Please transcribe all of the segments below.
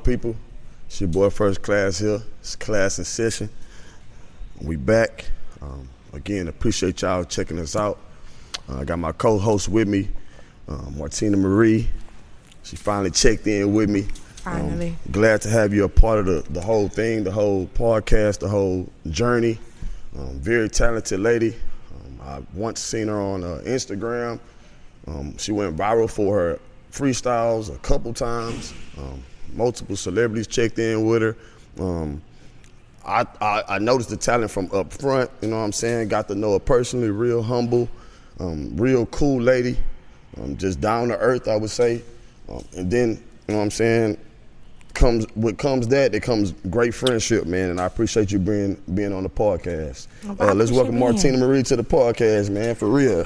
people? It's your boy First Class here. It's Klass N Session. We back. Um, again, appreciate y'all checking us out. Uh, I got my co-host with me, uh, Martina Marie. She finally checked in with me. Finally. Um, glad to have you a part of the, the whole thing, the whole podcast, the whole journey. Um, very talented lady. Um, I once seen her on uh, Instagram. Um, she went viral for her freestyles a couple times. Um, multiple celebrities checked in with her. Um, I, I, I noticed the talent from up front. You know what I'm saying? Got to know her personally. Real humble, um, real cool lady. Um, just down to earth, I would say. Um, and then you know what I'm saying? Comes what comes that it comes great friendship, man. And I appreciate you being being on the podcast. Uh, let's welcome Martina. Marie to the podcast, man. For real.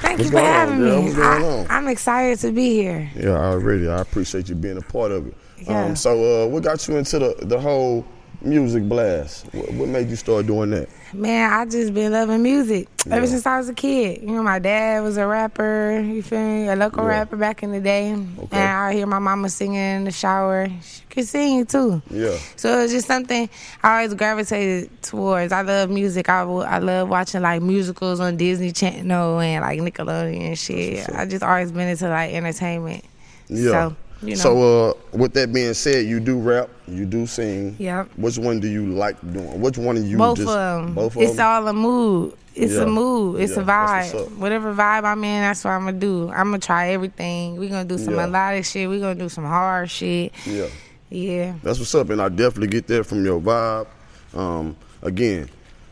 Thank What's you for on, having me. What's going on? I, am excited to be here. Yeah, I already. I appreciate you being a part of it. Yeah. Um, so, uh, what got you into the, the whole music blast? What, what made you start doing that? Man, I just been loving music ever since I was a kid. You know, my dad was a rapper, you feel me? A local Yeah. rapper back in the day. Okay. And I hear my mama singing in the shower. She could sing too. Yeah. So it's just something I always gravitated towards. I love music. I, I love watching like musicals on Disney Channel and like Nickelodeon and shit. I just always been into like entertainment. Yeah. So, you know. So, uh, with that being said, you do rap, you do sing. Yep. Which one do you like doing? Which one of you both just of them. both of it's them? all a mood. It's Yeah. a mood. It's Yeah, a vibe. Whatever vibe I'm in, that's what I'm gonna do. I'm gonna try everything. We're gonna do some Yeah. melodic shit. We're gonna do some hard shit. yeah. Yeah. That's what's up, and I definitely get that from your vibe. Um, again,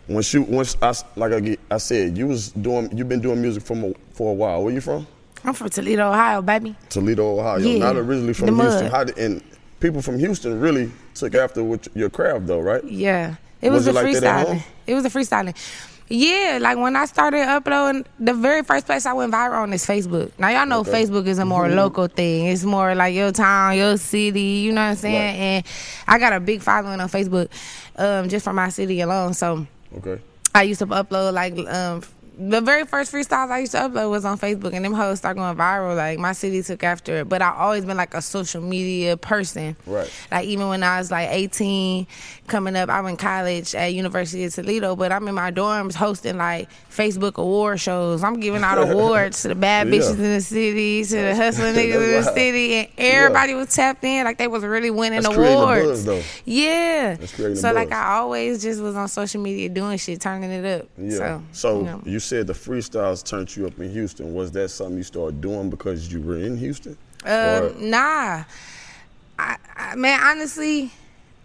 once you once I like I, get, I said, you was doing you've been doing music for for a while. Where you from? I'm from Toledo, Ohio, baby. Toledo, Ohio. Yeah, Not originally from the Houston. mud. How did, and people from Houston really took after what your craft, though, right? Yeah. It Was was, a like at freestyling. home? It was a freestyling. Yeah, like when I started uploading, the very first place I went viral on is Facebook. Now y'all know Okay. Mm-hmm. Facebook is a more local thing. It's more like your town, your city. You know what I'm saying? Right. And I got a big following on Facebook, um, just for my city alone. So Okay. I used to upload like um the very first freestyles I used to upload was on Facebook and them hoes start going viral. Like my city took after it. But I always been like a social media person. Right. Like even when I was like 18, coming up, I'm in college at University of Toledo, but I'm in my dorms hosting like Facebook award shows. I'm giving out awards to the bad Yeah. bitches in the city, to the hustling niggas in the wild. city, and everybody was tapped in. Like they was really winning That's awards. buzz. Yeah. That's creating a so like. I always just was on social media doing shit, turning it up. Yeah. So, So, you know. you said the freestyles turned you up in Houston. Was that something you started doing because you were in Houston? Or- Um, nah. I, I, man, honestly,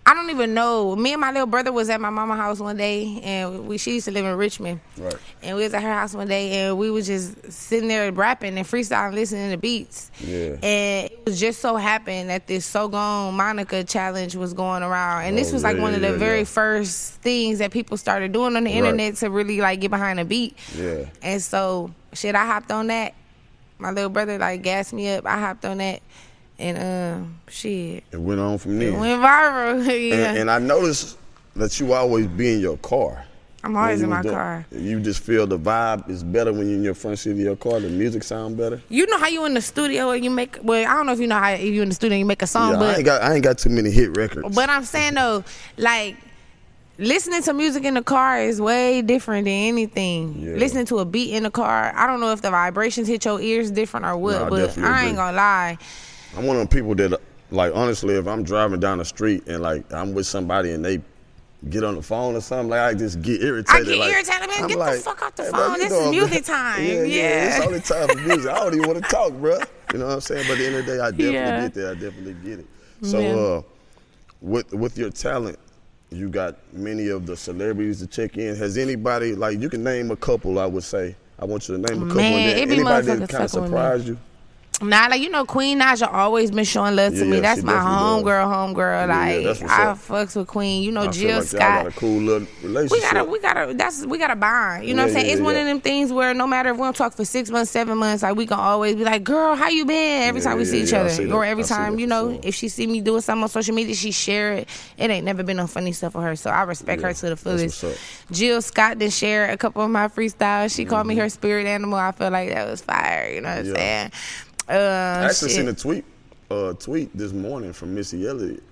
I don't even know. Me and my little brother was at my mama house one day, and we she used to live in Richmond. Right. And we was at her house one day, and we was just sitting there rapping and freestyling, listening to beats. Yeah. And it was just so happened that this So Gone Monica challenge was going around, and this Oh, was like yeah, one of the yeah, very yeah. first things that people started doing on the Right. internet to really like get behind a beat. Yeah. And so, shit, I hopped on that. My little brother like gassed me up. I hopped on that, and um, shit, It went on from it there. went viral. yeah, and, and I noticed that you always be in your car. I'm always in my doing- car. You just feel the vibe is better when you're in your front seat of your car. The music sound better. You know how you in the studio and you make. Well, I don't know if you know how you in the studio and you make a song, yeah, I ain't got I ain't got too many hit records. but I'm saying though, like. Listening to music in the car is way different than anything. Yeah. Listening to a beat in the car, I don't know if the vibrations hit your ears different or what, I but I agree. ain't gonna lie. I'm one of them people that, like, honestly, if I'm driving down the street and like I'm with somebody and they get on the phone or something, like I just get irritated. I get like, irritated, man. I'm Get the fuck off the "Hey, phone. you This is music time." Yeah, yeah, Yeah. it's only time for music. I don't even want to talk, bro. You know what I'm saying? But at the end of the day, I definitely Yeah. get that. I definitely get it. So, Yeah. uh, with with your talent, you got many of the celebrities to check in. Has anybody like you can name a couple? I would say. I want you to name a couple. Man, and then it be anybody that kind of fucking with me. surprised you. Nah, like you know, Queen Naija always been showing love to Yeah, me. yeah, That's my homegirl, homegirl. Like I up. fucks with Queen. You know, I Jill like Scott. got a cool little relationship. We gotta, we gotta, that's we gotta bond. You know what I'm saying? it's one of them things where no matter if we don't talk for six months, seven months, like we can always be like, "Girl, how you been?" Every time we see each other, or every time you know, if she see me doing something on social media, she share it. It ain't never been no funny stuff for her, so I respect her to the fullest. Jill Scott did share a couple of my freestyles. She called me Mm-hmm. her spirit animal. I feel like that was fire. You know what I'm saying? Uh, I actually shit. seen a tweet uh, tweet this morning from Missy Elliott.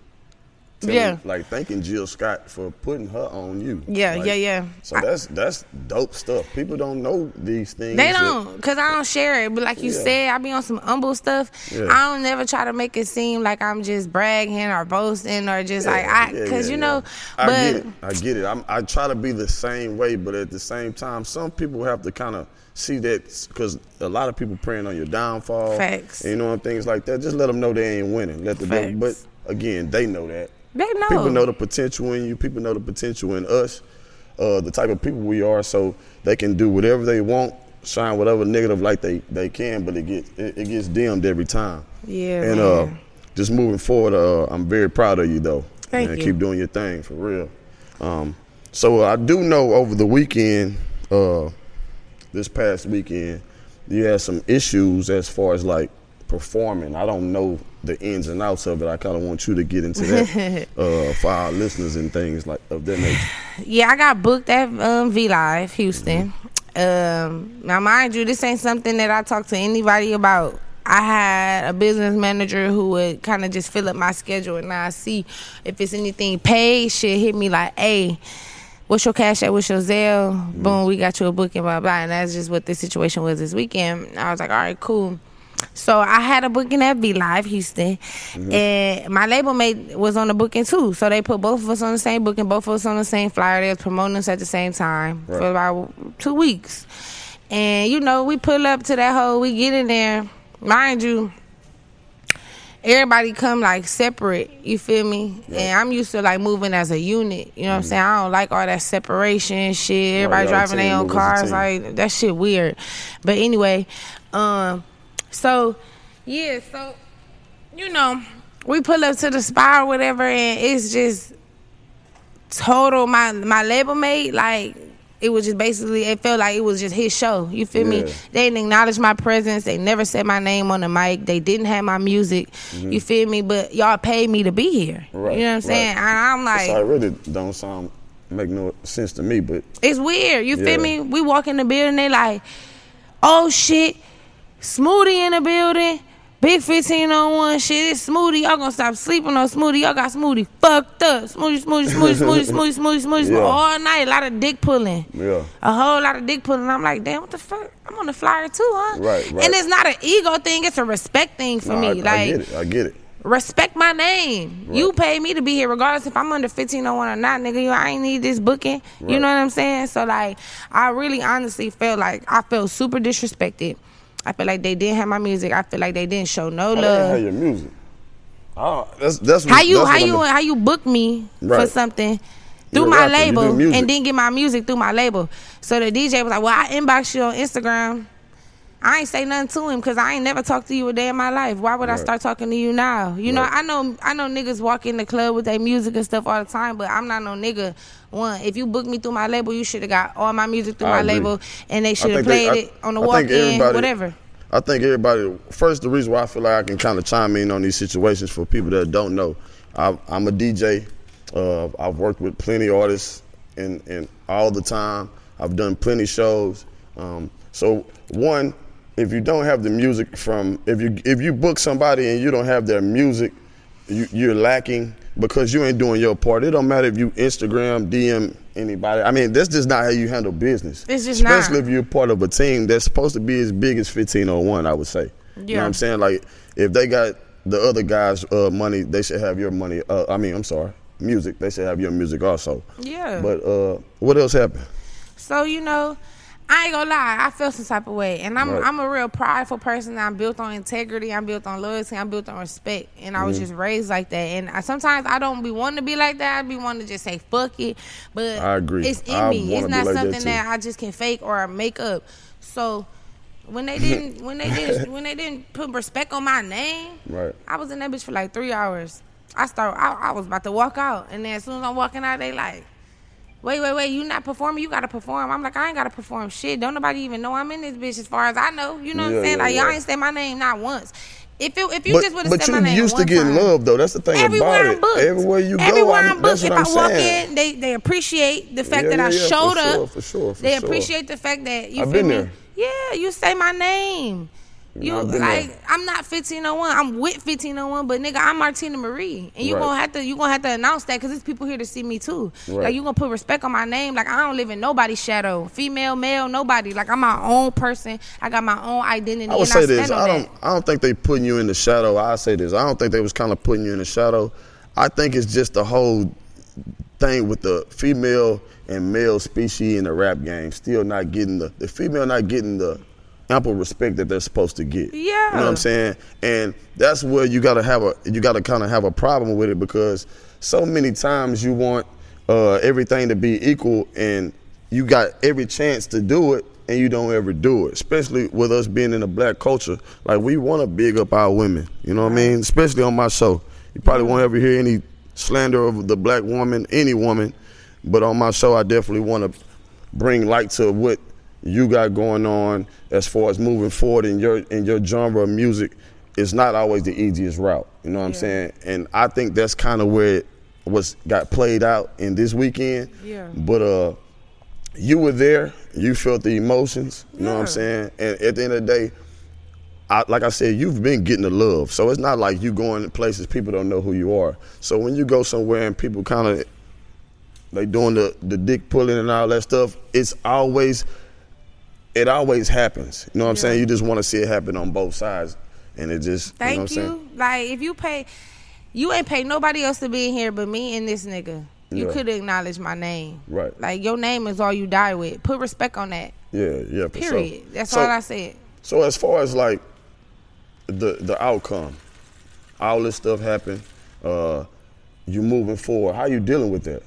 Telling- Yeah. Like thanking Jill Scott for putting her on you. Yeah, Like, yeah, yeah. So that's that's dope stuff. People don't know these things. They don't, cause I don't share it. But like you Yeah. said, I be on some humble stuff. Yeah. I don't never try to make it seem like I'm just bragging or boasting or just like I, Yeah, cause yeah, you yeah. know. I but get it. I get it. I'm, I try to be the same way, but at the same time, some people have to kind of see that because a lot of people praying on your downfall. Facts. You know, and things like that. Just let them know they ain't winning. Let the devil, but again, they know that. They know. People know the potential in you. People know the potential in us. Uh, the type of people we are, so they can do whatever they want, shine whatever negative light they, they can, but it gets it, it gets dimmed every time. Yeah, And uh, just moving forward, uh, I'm very proud of you though. Thank and you. Keep doing your thing for real. Um, so I do know over the weekend, uh, this past weekend, you had some issues as far as like performing. I don't know the ins and outs of it. I kind of want you to get into that uh, for our listeners and things like of that nature. Yeah, I got booked at um, V Live Houston. Um, now, mind you, this ain't something that I talk to anybody about. I had a business manager who would kind of just fill up my schedule, and I see if it's anything paid. Shit, hit me like, "Hey, what's your cash at? What's your Zelle? Boom, we got you a booking, blah blah." And that's just what the situation was this weekend. I was like, "All right, cool." So I had a booking at V Live Houston, and my label mate was on the booking too. So they put both of us on the same booking, both of us on the same flyer. They was promoting us at the same time for about two weeks. And you know, we pull up to that hole, we get in there. Mind you, everybody come like separate, you feel me? And I'm used to like moving as a unit. You know what I'm saying? I don't like all that separation shit. Everybody y'all driving their own move as a cars. Like that shit weird. But anyway, um, so yeah, so you know, we pull up to the spot or whatever, and it's just total. My my label mate, like it was just basically, it felt like it was just his show. You feel me? They didn't acknowledge my presence. They never said my name on the mic. They didn't have my music. You feel me? But y'all paid me to be here. Mm-hmm. Right, You know what I'm saying? right. And I'm like, So I really don't sound make no sense to me, but It's weird. You Yeah. feel me? We walk in the building, they like, oh shit, Smoothie in the building. Big 15 on one shit. It's Smoothie. Y'all gonna stop sleeping on Smoothie. Y'all got Smoothie fucked up. Smoothie, Smoothie, Smoothie, Smoothie, Smoothie, Smoothie, Smoothie, Yeah. all night. A lot of dick pulling. yeah. A whole lot of dick pulling. I'm like, damn, what the fuck? I'm on the flyer too, huh? Right, right. And it's not an ego thing. It's a respect thing for No, me. I, like, I get it. I get it. respect my name. Right. You pay me to be here, regardless if I'm under 1501 or not, nigga. You, I ain't need this booking. You know what I'm saying? So like, I really honestly felt like I felt super disrespected. I feel like they didn't have my music. I feel like they didn't show no I didn't love. have your music. Oh, that's that's How you that's how you how you book me for Right. something You're through my label and then get my music through my label? So the DJ was like, "Well, I inbox you on Instagram." I ain't say nothing to him because I ain't never talked to you a day in my life. Why would I start talking to you now? You know, I know I know niggas walk in the club with their music and stuff all the time, but I'm not no nigga. One, if you booked me through my label, you should have got all my music through I my agree. label, and they should have think they- played I- it on the I walk in, whatever. I think everybody. First, the reason why I feel like I can kind of chime in on these situations for people that don't know, I, I'm a DJ. Uh, I've worked with plenty of artists and and all the time. I've done plenty shows. Um, so one, if you don't have the music from if you if you book somebody and you don't have their music, you, you're lacking because you ain't doing your part. It don't matter if you Instagram, DM anybody. I mean, that's just not how you handle business. It's just not. Especially if you're part of a team that's supposed to be as big as 1501, I would say. You know Yeah. what I'm saying? Like, if they got the other guys' uh, money, they should have your money. Uh, I mean, I'm sorry, music. They should have your music also. Yeah. But uh, what else happened? So you know, I ain't gonna lie, I feel some type of way, and I'm Right. I'm a real prideful person. I'm built on integrity. I'm built on loyalty. I'm built on respect, and I was Mm-hmm. just raised like that. And I, sometimes I don't be wanting to be like that. I be wanting to just say fuck it, but I agree. It's in I me. It's not like something too. that, I just can fake or make up. So. When they didn't, when they didn't, when they didn't put respect on my name, Right. I was in that bitch for like three hours. I start, I, I was about to walk out, and then as soon as I'm walking out, they like, wait, wait, wait, you not performing? You gotta perform. I'm like, I ain't gotta perform shit. Don't nobody even know I'm in this bitch as far as I know. You know what I'm saying? yeah, like y'all yeah. ain't say my name not once. If it, if you but just would have said my name but you used to getting love though. That's the thing Everywhere about I'm it. booked. Everywhere you go, Everywhere I'm, I'm that's booked. what If I'm I walk saying. in, they they appreciate the fact Yeah, that I yeah, yeah, for showed sure, up. for sure, for they sure. appreciate the fact that you I've feel been me. there. Yeah, you say my name. You know, like there. I'm not 1501. I'm with 1501, but nigga, I'm Martina Marie, and you Right. gonna have to you gonna have to announce that because there's people here to see me too. Right. Like you gonna put respect on my name. Like I don't live in nobody's shadow, female, male, nobody. Like I'm my own person. I got my own identity. I would and say I this. I don't. That. I don't think they putting you in the shadow. I say this. I don't think they was kind of putting you in the shadow. I think it's just the whole thing with the female and male species in the rap game still not getting the the female not getting the ample respect that they're supposed to get. Yeah. You know what I'm saying? And that's where you gotta have a you gotta kind of have a problem with it because so many times you want uh, everything to be equal and you got every chance to do it and you don't ever do it. Especially with us being in a black culture, like we want to big up our women. You know what I mean? Especially on my show, you probably won't ever hear any slander of the black woman, any woman. But on my show, I definitely want to bring light to what you got going on as far as moving forward in your in your genre of music. It's not always the easiest route. You know what I'm saying? And I think that's kind of where it was got played out in this weekend. Yeah. But uh, you were there. You felt the emotions. You know what I'm saying? And at the end of the day, I, like I said, you've been getting the love. So it's not like you going to places people don't know who you are. So when you go somewhere and people kind of they doing the the dick pulling and all that stuff, it's always it always happens. You know what I'm Yeah. saying? You just want to see it happen on both sides, and it just Thank you. Know what you. Like if you pay, you ain't pay nobody else to be in here but me and this nigga. You Yeah. could acknowledge my name. Right. Like your name is all you die with. Put respect on that. Yeah, yeah. For sure. Period. That's So- all I said. So as far as like the the outcome, all this stuff happened. Uh, you moving forward. How you dealing with that?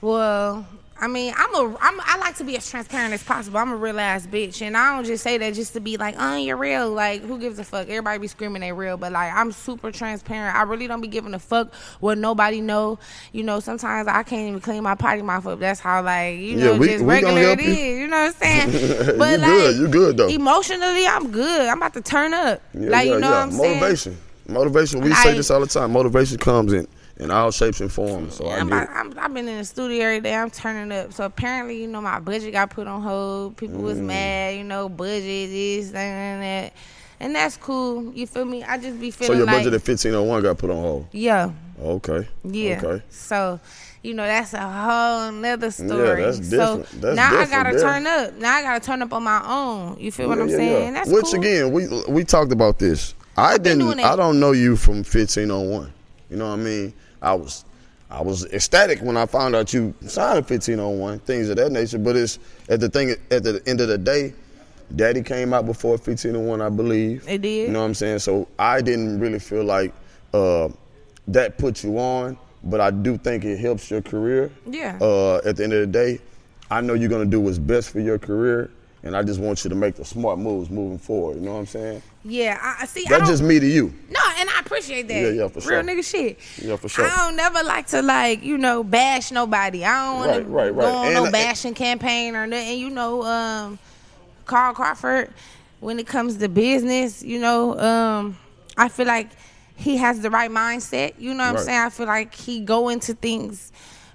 Well, I mean, I'm a I'm I like to be as transparent as possible. I'm a real ass bitch, and I don't just say that just to be like, "Oh, you're real." Like, who gives a fuck? Everybody be screaming they real, but like, I'm super transparent. I really don't be giving a fuck what nobody know. You know, sometimes I can't even clean my potty mouth up. That's how like you Yeah, know we- just we regular it you. is. You know what I'm saying? You But like, good, You're good, though. Emotionally, I'm good. I'm about to turn up. Yeah, like, yeah, you know yeah. what I'm saying? Motivation. Motivation. We say this all the time. Motivation comes in in all shapes and forms. So I'm I am I've been in the studio every day. I'm turning up. So apparently, you know, my budget got put on hold. People was Mm. mad. You know, budget this that, and that, and that's cool. You feel me? I just be feeling. So your like budget at 1501 got put on hold. yeah, Okay. yeah. Okay. So. You know that's a whole nother story. Yeah, that's different. So That's now I gotta yeah. turn up. Now I gotta turn up on my own. You feel what I'm yeah, saying? yeah. That's Which cool. again, we we talked about this. I been didn't. I don't know you from 1501. You know what I mean? I was. I was ecstatic when I found out you signed a 1501, things of that nature. But it's at the thing at the end of the day, Daddy came out before 1501, I believe. It did. You know what I'm saying? So I didn't really feel like uh, that put you on, but I do think it helps your career. Yeah. Uh, at the end of the day, I know you're gonna do what's best for your career, and I just want you to make the smart moves moving forward. You know what I'm saying? Yeah, I see. That's just me to you. No, and I appreciate that. Yeah, yeah, for sure. Real nigga shit. Yeah, for sure. I don't never like to like, you know, bash nobody. I don't want Right, to right, right. go on And- no bashing campaign or nothing. You know, um, Carl Crawford, when it comes to business, you know, um, I feel like he has the right mindset. You know what Right. I'm saying? I feel like he go into things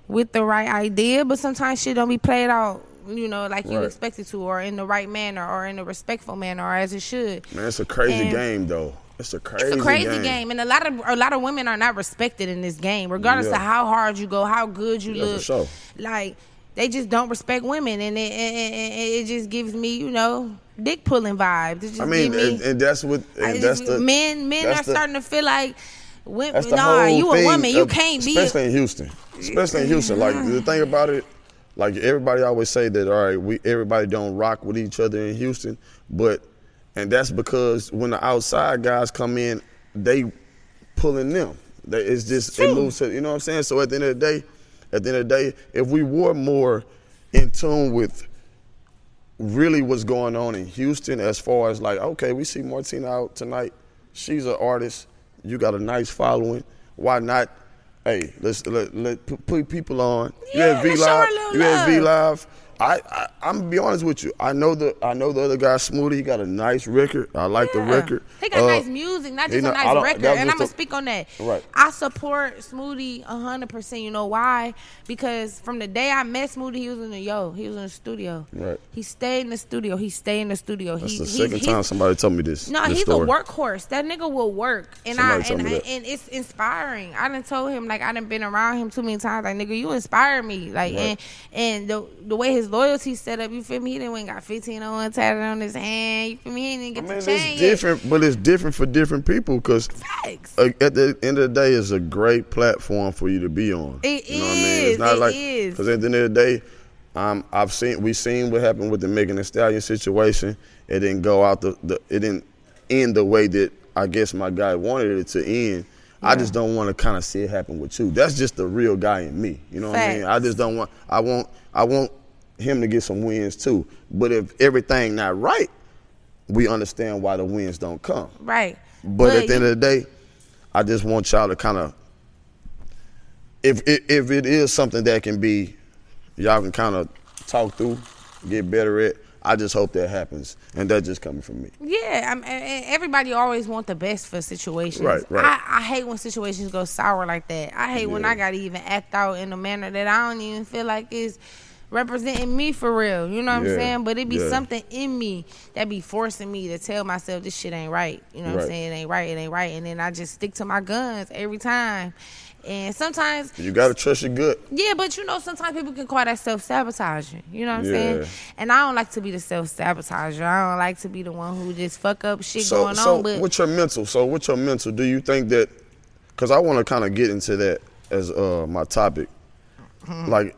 with the right idea, but sometimes shit don't be played out. You know, like you Right. expect it to, or in the right manner, or in a respectful manner, or as it should. Man, it's a crazy And- game though. It's a crazy, It's a crazy game. and a lot of a lot of women are not respected in this game, regardless Yeah. of how hard you go, how good you Yeah, for look. sure. Like they just don't respect women, and it, it, just gives me, you know, dick pulling vibes. Just I mean, me, and, and that's what. And that's the men. Men are the- starting to feel like women. That's the Nah, whole you a thing woman. You can't be. especially in Houston. Especially in Houston. Like the thing about it, like everybody always say that. All right, we everybody don't rock with each other in Houston, but and that's because when the outside guys come in, they pulling them. They, it's just it True. moves to you know what I'm saying. So at the end of the day, at the end of the day, if we were more in tune with really what's going on in Houston as far as like, okay, we see Martina out tonight. She's an artist. You got a nice following. Why not? Hey, let's let, let put, people on. you Yeah, had V let's show her Live. You had V. Live. I, I I'm gonna be honest with you. I know the I know the other guy, Smoothie. He got a nice record. I like the record. He got Uh, nice music, not just know, a nice record. And I'm gonna speak on that. Right. I support Smoothie hundred percent. You know why? Because from the day I met Smoothie, he was in the yo. He was in the studio. Right. He stayed in the studio. He stayed in the studio. That's he, the second time somebody told me this. No, this he's story. a workhorse. That nigga will work, and Somebody I told and, me I, that. and it's inspiring. I done told him like I done been around him too many times. Like nigga, you inspire me. Like Right. and and the the way his loyalty set up, you feel me? He didn't got fifteen on one tatted on his hand. You feel me? He didn't I get mean, the chain it's yet. different, but it's different for different people because Facts. at the end of the day, it's a great platform for you to be on. It you know what I mean? is, It's not it like because at the end of the day, um, I've seen we seen what happened with the Megan Thee Stallion situation. It didn't go out the, the it didn't end the way that I guess my guy wanted it to end. I just don't want to kind of see it happen with you. That's just the real guy in me. You know what I mean? I just don't want. I want. I want him to get some wins too. But if everything not right, we understand why the wins don't come. Right. But, at the end of the day, I just want y'all to kind of, if, if if it is something that can be, y'all can kind of talk through, get better at. I just hope that happens, and that's just coming from me. Yeah, I'm, and- and everybody always want the best for situations. Right, right. I, I hate when situations go sour like that. I hate when I gotta even act out in a manner that I don't even feel like is representing me for real. You know what Yeah, I'm saying? But it be yeah. something in me that be forcing me to tell myself this shit ain't right. You know what Right. I'm saying? It ain't right. It ain't right. And then I just stick to my guns every time. And sometimes You gotta trust your gut. yeah, but you know, sometimes people can call that self sabotaging. You know what I'm Yeah. saying? And I don't like to be the self sabotager. I don't like to be the one who just fuck up shit So, going so on. But what's your mental? So, what's your mental? Do you think that? Because I want to kind of get into that as uh, my topic. Mm-hmm. Like,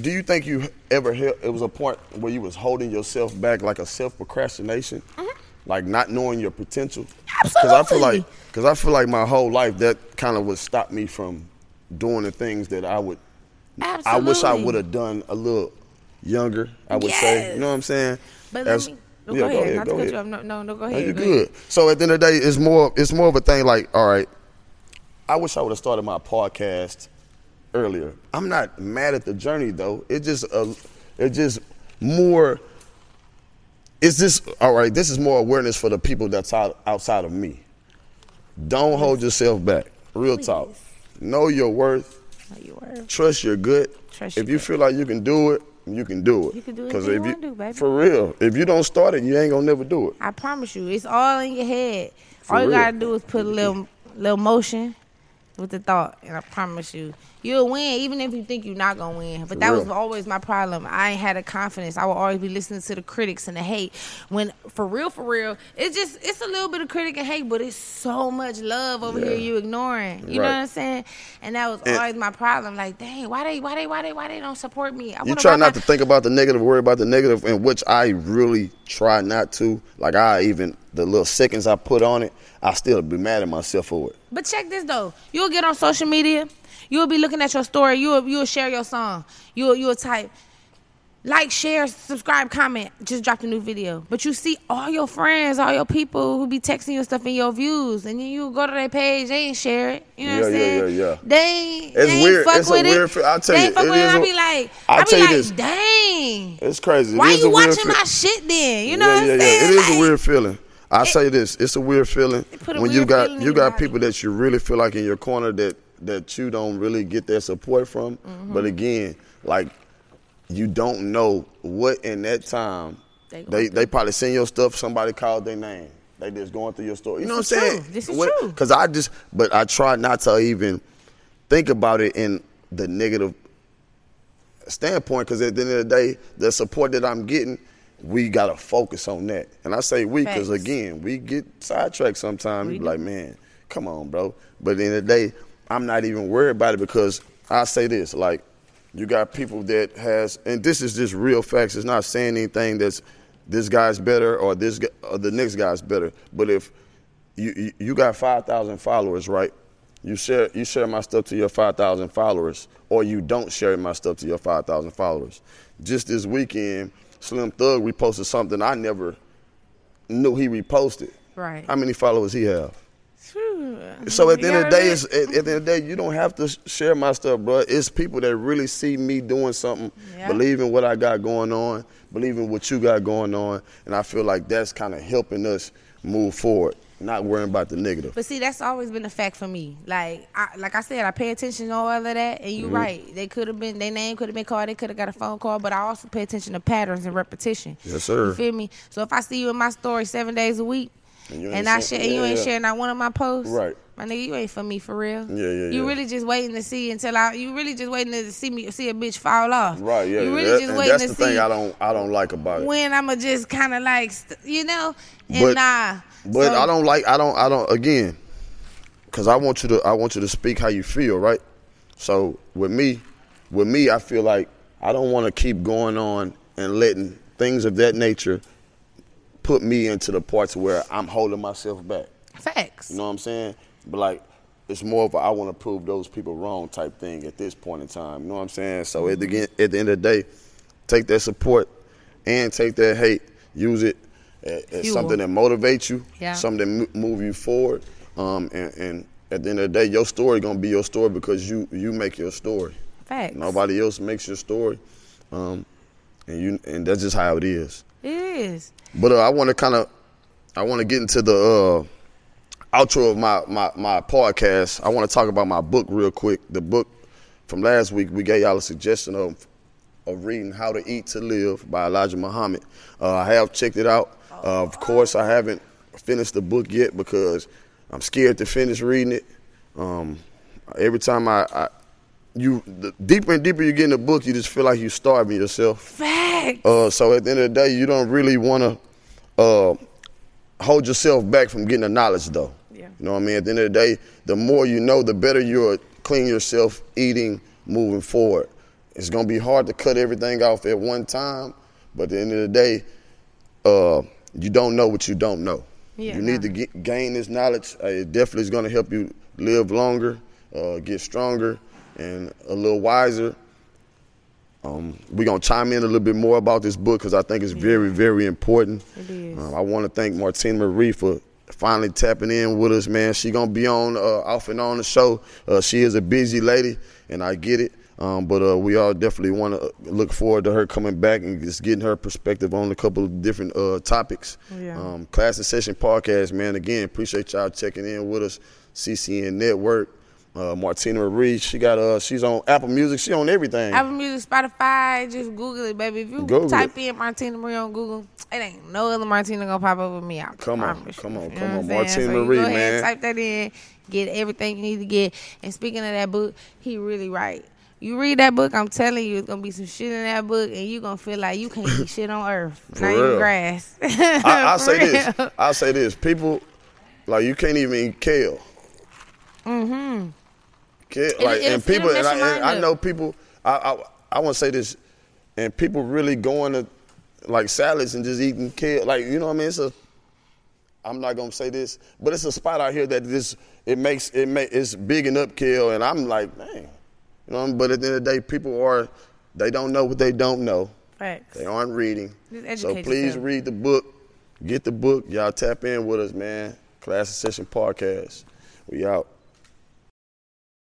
do you think you ever held, it was a point where you was holding yourself back, like a self procrastination, like not knowing your potential? Because I feel Mm-hmm. Like, because I feel like my whole life that kind of would stop me from doing the things that I would. absolutely. I wish I would have done a little younger. I would say, Yes. you know what I'm saying? But As- let me. No, yeah, go, ahead. Not go ahead. No, no, no, go No, ahead. you go ahead. good. So at the end of the day, it's more it's more of a thing like, all right, I wish I would have started my podcast earlier. I'm not mad at the journey though. It just uh, it just more it's just all right, this is more awareness for the people that's out, outside of me. Don't hold yourself back. Real talk. Know your worth. No, you were. Trust your good. Trust if your you gut. feel like you can do it, you can do it. You can do anything if you wanna do, baby. For real. If you don't start it, you ain't gonna never do it. I promise you, it's all in your head. For all you real. gotta do is put a little, little motion with the thought, and I promise you, you'll win. Even if you think you're not gonna win. But For that was always my problem. I ain't had a confidence. I would always be listening to the critics and the hate. When for real, for real, it's just it's a little bit of critic and hate, but it's so much love over here you ignoring. You know what I'm saying? And that was And- always my problem. Like, dang, why they, why they, why they, why they don't support me? I You try not my- to think about the negative, worry about the negative, in which I really try not to. Like I even the little seconds I put on it, I still be mad at myself for it. But check this though. You'll get on social media. You'll be looking at your story. You'll you'll share your song. You'll you'll type like, share, subscribe, comment. Just dropped a new video. But you see all your friends, all your people who be texting you stuff in your views, and then you go to their page, they ain't share it. You know what I'm Yeah, yeah, saying? yeah, yeah. They ain't, It's they ain't weird. fuck It's a with weird it. fe- I'll tell they you, ain't fuck it with it. I a- be like, I'll I be like, this. dang. It's crazy. It Why you a watching my shit then? You know yeah, what I'm yeah, saying? yeah. It is Like, a weird feeling. I say this, it's a weird feeling when you got you got body. people that you really feel like in your corner that that you don't really get that support from. Mm-hmm. But again, like you don't know what in that time They they they, probably send your stuff. Somebody called their name. They just going through your story. You know what I'm saying? true. This is true. Because I just, but I try not to even think about it in the negative standpoint because at the end of the day, the support that I'm getting, we got to focus on that. And I say we because, again, we get sidetracked sometimes. We You be do. like, man, come on, bro. But at the end of the day, I'm not even worried about it because I say this, like, you got people that has, and this is just real facts. It's not saying anything that's this guy's better or this or the next guy's better. But if you you, you got five thousand followers, right? You share you share my stuff to your five thousand followers, or you don't share my stuff to your five thousand followers. Just this weekend, Slim Thug reposted something I never knew he reposted. Right. How many followers he have? So at the end of the day, it's, at, at, the end of the day, you don't have to share my stuff, bro. It's people that really see me doing something, yeah. believe in what I got going on, believing what you got going on, and I feel like that's kind of helping us move forward not worrying about the negative. But see, that's always been a fact for me. Like, I, like I said, I pay attention to all of that, and you're mm-hmm. right. They could have been, their name could have been called, they could have got a phone call, but I also pay attention to patterns and repetition. Yes, sir. You feel me? So if I see you in my story seven days a week, and, and I share, yeah, you ain't yeah. sharing not one of my posts, right? My nigga, you ain't for me for real. Yeah, yeah, You yeah. really just waiting to see until I. You really just waiting to see me see a bitch fall off. Right. Yeah. You really that, just waiting that's to the see. thing I don't I don't like about it. When I'ma just kind of like you know and but, nah. But so, I don't like I don't I don't again, because I want you to I want you to speak how you feel, right? So with me, with me, I feel like I don't want to keep going on and letting things of that nature put me into the parts where I'm holding myself back. Facts. You know what I'm saying? But like, it's more of a I want to prove those people wrong type thing at this point in time. You know what I'm saying? So at the mm-hmm. at the end of the day, take that support and take that hate, use it as, something that motivates you, yeah. something that move you forward. Um, and, and, at the end of the day, your story gonna be your story because you you make your story. Facts. Nobody else makes your story, um, and you and that's just how it is. It is. But uh, I want to kind of, I want to get into the uh, outro of my, my my podcast. I want to talk about my book real quick. The book from last week, we gave y'all a suggestion of of reading How to Eat to Live by Elijah Muhammad. Uh, I have checked it out. Uh, of course, I haven't finished the book yet because I'm scared to finish reading it. Um, every time I, I you the deeper and deeper you get in the book, you just feel like you're starving yourself. Fact. Uh, so at the end of the day, you don't really want to uh, hold yourself back from getting the knowledge, though. Yeah. You know what I mean? At the end of the day, the more you know, the better you're clean yourself eating moving forward. It's gonna be hard to cut everything off at one time, but at the end of the day, uh, you don't know what you don't know. Yeah, you need to get, gain this knowledge. Uh, it definitely is going to help you live longer, uh, get stronger, and a little wiser. Um, we're going to chime in a little bit more about this book because I think it's very, very important. It is. Um, I want to thank Martina Marie for finally tapping in with us, man. She going to be on uh, off and on the show. Uh, she is a busy lady, and I get it. Um, but uh, we all definitely want to look forward to her coming back and just getting her perspective on a couple of different uh, topics. Yeah. Um, Klass N Session podcast, man. Again, appreciate y'all checking in with us. CCN Network. Uh, Martina Marie, she got uh, she's on Apple Music. She on everything. Apple Music, Spotify. Just Google it, baby. If you Google type it. in Martina Marie on Google, it ain't no other Martina gonna pop up with me. I come on, come on, you come on, Martina so Marie, go man. Ahead, type that in, get everything you need to get. And speaking of that book, he really right. You read that book, I'm telling you, it's gonna be some shit in that book, and you're gonna feel like you can't eat shit on earth, not even grass. I, will say real. this. I'll say this. People, like you can't even eat kale. Mm-hmm. Kale, like it- and people, and I, and I know people. I I, I want to say this, and people really going to like salads and just eating kale. Like you know what I mean? It's a. I'm not gonna say this, but it's a spot out here that this it makes it make it's bigging up kale, and I'm like, dang. You know, but at the end of the day, people are they don't know what they don't know. Facts. They aren't reading. So please yourself. read the book. Get the book. Y'all tap in with us, man. Class Session Podcast. We out.